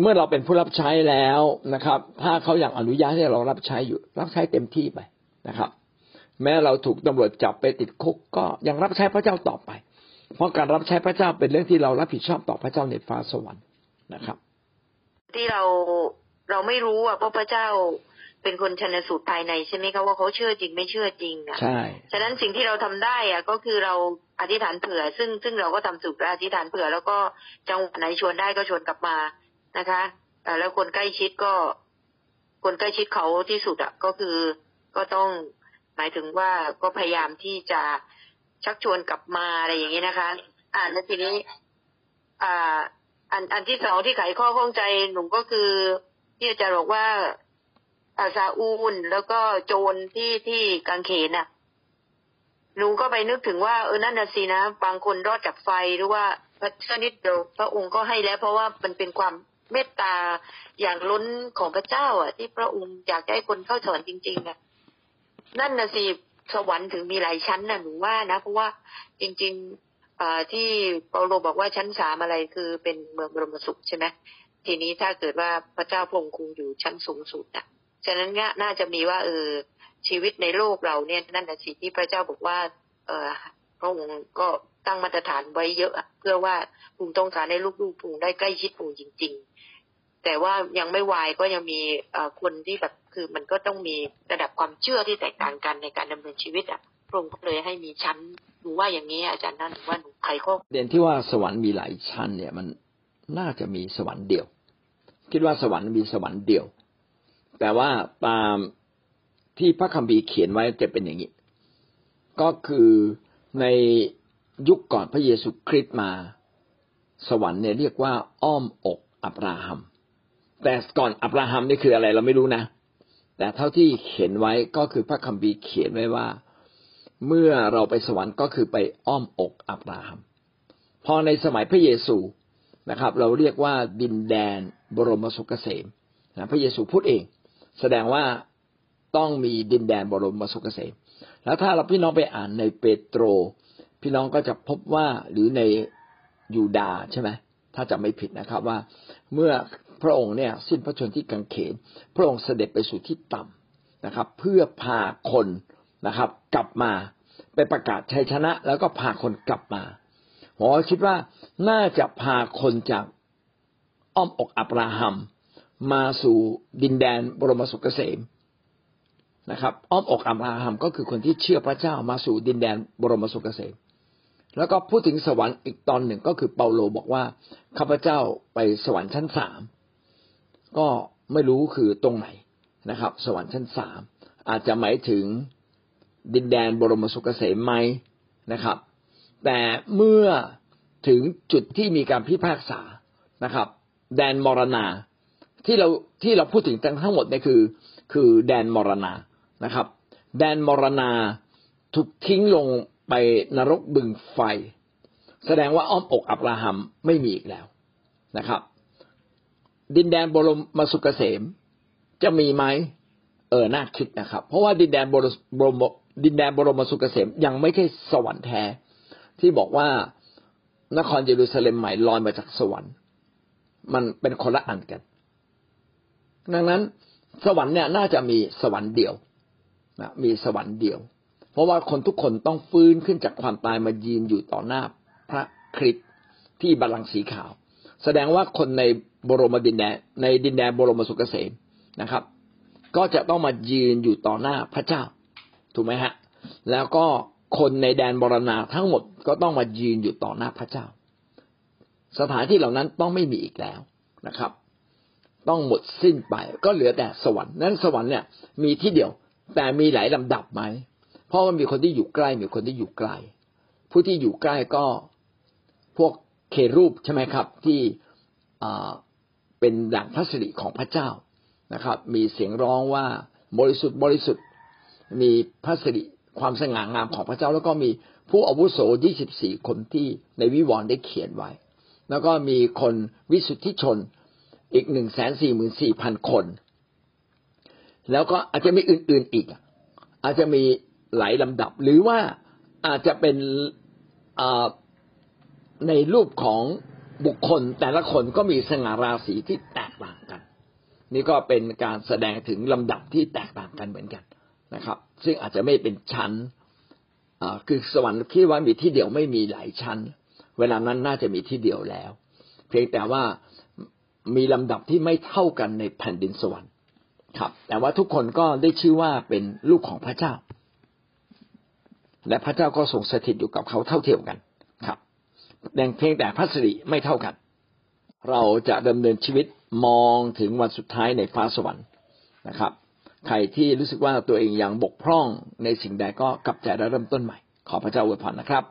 A: เมื่อเราเป็นผู้รับใช้แล้วนะครับ ถ้าเขาอยากอนุญาตให้เรารับใช้อยู่ รับใช้เต็มที่ไปนะครับ แม้เราถูกตำรวจจับไปติดคุกก็ยังรับใช้พระเจ้าต่อไป เพราะการรับใช้พระเจ้าเป็นเรื่องที่เรารับผิดชอบต่อพระเจ้าในฟ้าสวรรค์นะครับ
B: ที่เราเราไม่รู้อะเพราะพระเจ้า เป็นคนชนสูตรภายในใช่ไหมคะว่าเขาเชื่อจริงไม่เชื่อจริงอะ
A: ใช่
B: ฉะนั้นสิ่งที่เราทำได้อะก็คือเราอธิษฐานเผื่อ ซึ่งซึ่งเราก็ทำสุดอธิษฐานเผื่อ แล้วก็จังหวะไหนชวนได้ก็ชวนกลับมานะคะแล้วคนใกล้ชิดก็ คนใกล้ชิดเขาที่สุดอะก็คือก็ต้องหมายถึงว่าก็พยายามที่จะชักชวนกลับมาอะไรอย่างนี้นะคะ อ่าแล้วทีนี้ อ่า อันอันที่สองที่ไขข้อข้องใจหนุ่มก็คือที่อาจารย์บอกว่าอา ซาอูนแล้วก็โจรที่ที่กางเขนอะหนูก็ไปนึกถึงว่าเออนั่นน่ะสินะ บางคนรอดจากไฟหรือว่าพระเจ้านิดเดียวพระองค์ก็ให้แล้ว เพราะว่ามันเป็นความเมตตาอย่างล้นของพระเจ้า อะ ที่พระองค์อยากให้คนเข้าสวรรค์จริงๆอะนั่นนะสิสวรรค์ถึงมีหลายชั้นน่ะหนูว่านะเพราะว่าจริงๆอที่เปาโลบอกว่าชั้นสามอะไรคือเป็นเมืองบรมสุขใช่ไหมทีนี้ถ้าเกิดว่าพระเจ้าพงคงอยู่ชั้นสูงสุดอะ ฉะนั้นน่าจะมีว่าเออชีวิตในโลกเราเนี่ยนั่นนะสิที่พระเจ้าบอกว่า เออพระองค์ก็ตั้งมาตรฐานไว้เยอะ เพื่อว่าพุงต้องการให้ลูกๆพุงได้ใกล้ชิดพุงจริง ๆ แต่ว่ายังไม่วายก็ยังมีคนที่แบบคือมันก็ต้องมีระดับความเชื่อที่แตกต่างกันในการดำเนินชีวิตอะพระองค์ก็เลยให้มีชั้นหนูว่าอย่างนี้อาจารย์นั่นหนูว่าหนูไขข้อ
A: เด่นที่ว่าสวรรค์มีหลายชั้นเนี่ยมันน่าจะมีสวรรค์เดียว คิดว่าสวรรค์มีสวรรค์เดียว แต่ว่าตามที่พระคัมภีร์เขียนไว้จะเป็นอย่างนี้ ก็คือในยุคก่อนพระเยซูคริสต์มา สวรรค์เนี่ยเรียกว่า อ้อมอกอับราฮัม แต่ก่อนอับราฮัมนี่คืออะไรเราไม่รู้นะ แต่เท่าที่เขียนไว้ก็คือพระคัมภีร์เขียนไว้ว่า เมื่อเราไปสวรรค์ก็คือไปอ้อมอกอับราฮัม พอในสมัยพระเยซูนะครับ เราเรียกว่าดินแดนบรมสุขเกษมนะพระเยซูพูดเอง แสดงว่าต้องมีดินแดนบรมสุขเกษมแล้วถ้าเราพี่น้องไปอ่านในเปโตร พี่น้องก็จะพบว่าหรือในยูดาใช่ไหมถ้าจะไม่ผิดนะครับว่า เมื่อพระองค์เนี่ยสิ้นพระชนที่กังเขน พระองค์เสด็จไปสู่ที่ต่ำนะครับ เพื่อพาคนนะครับ กลับมาไปประกาศชัยชนะ แล้วก็พาคนกลับมาผมคิดว่าน่าจะพาคนจากอ้อมอกอับราฮัม มาสู่ดินแดนบรมสุขเกษมนะครับอ้อมอกอับราฮัมก็คือคนที่เชื่อพระเจ้ามาสู่ดินแดนบรมสุขเกษมแล้วก็พูดถึงสวรรค์อีกตอนหนึ่งก็คือเปาโลบอกว่าข้าพเจ้าไปสวรรค์ชั้นสามก็ไม่รู้คือตรงไหนนะครับ สวรรค์ชั้นสามอาจจะหมายถึงดินแดนบรมสุขเกษมไหมนะครับ แต่เมื่อถึงจุดที่มีการพิพากษานะครับ แดนมรณา ที่เราที่เราพูดถึงทั้งหมดเนี่ยคือ คือแดนมรณานะครับ แดนมรณาถูกทิ้งลงไปนรกบึงไฟ แสดงว่าอ้อมอกอับราฮัมไม่มีอีกแล้วนะครับ ดินแดนบรมมสุขเกษมจะมีไหมเออน่าคิดนะครับ เพราะว่าดินแดนบรบรมดินแดนบรมสุขเกษมยังไม่ใช่สวรรค์แท้ ที่บอกว่านครเยรูซาเล็มใหม่ลอยมาจากสวรรค์ มันเป็นคนละอันกัน ดังนั้นสวรรค์เนี่ยน่าจะมีสวรรค์เดียวนะมีสวรรค์เดียว เพราะว่าคนทุกคนต้องฟื้นขึ้นจากความตายมายืนอยู่ต่อหน้าพระคริสต์ที่บัลลังก์สีขาว แสดงว่าคนในบรมดินแดนในดินแดนบรมสุขเกษมนะครับ ก็จะต้องมายืนอยู่ต่อหน้าพระเจ้า ถูกไหมฮะ แล้วก็คนในแดนบรณาทั้งหมดก็ต้องมายืนอยู่ต่อหน้าพระเจ้า สถานที่เหล่านั้นต้องไม่มีอีกแล้วนะครับ ต้องหมดสิ้นไป ก็เหลือแต่สวรรค์นั้นสวรรค์เนี่ยมีที่เดียว แต่มีหลายลำดับไหมเพราะมันมีคนที่อยู่ใกล้มีคนที่อยู่ไกล ผู้ที่อยู่ใกล้ก็พวกเครูปใช่ไหมครับ ที่เป็นดั่งพระสิริของพระเจ้านะครับ มีเสียงร้องว่าบริสุทธิ์บริสุทธิ์มีพระสิริความสง่างามของพระเจ้า แล้วก็มีผู้อาวุโส 24 คนที่ในวิวรณ์ได้เขียนไว้ แล้วก็มีคนวิสุทธิชน อีกหนึ่งแสนสี่หมื่นสี่พันคน แล้วก็อาจจะมีอื่น ๆอีก อาจจะมีหลายลำดับ หรือว่าอาจจะเป็นในรูปของบุคคลแต่ละคนก็มีสง่าราศีที่แตกต่างกัน นี่ก็เป็นการแสดงถึงลำดับที่แตกต่างกันเหมือนกันนะครับ ซึ่งอาจจะไม่เป็นชั้นคือสวรรค์คิดว่ามีที่เดียวไม่มีหลายชั้น เวลานั้นน่าจะมีที่เดียวแล้ว เพียงแต่ว่า มีลำดับที่ไม่เท่ากันในแผ่นดินสวรรค์ครับ แต่ว่าทุกคนก็ได้ชื่อว่าเป็นลูกของพระเจ้า และพระเจ้าก็ทรงสถิตอยู่กับเขาเท่าเทียมกันครับแต่เพียงแต่พระสิริไม่เท่ากัน เราจะดำเนินชีวิตมองถึงวันสุดท้ายในฟ้าสวรรค์นะครับ ใครที่รู้สึกว่าตัวเองยังบกพร่องในสิ่งใดก็กลับใจและเริ่มต้นใหม่ ขอพระเจ้าอวยพรนะครับ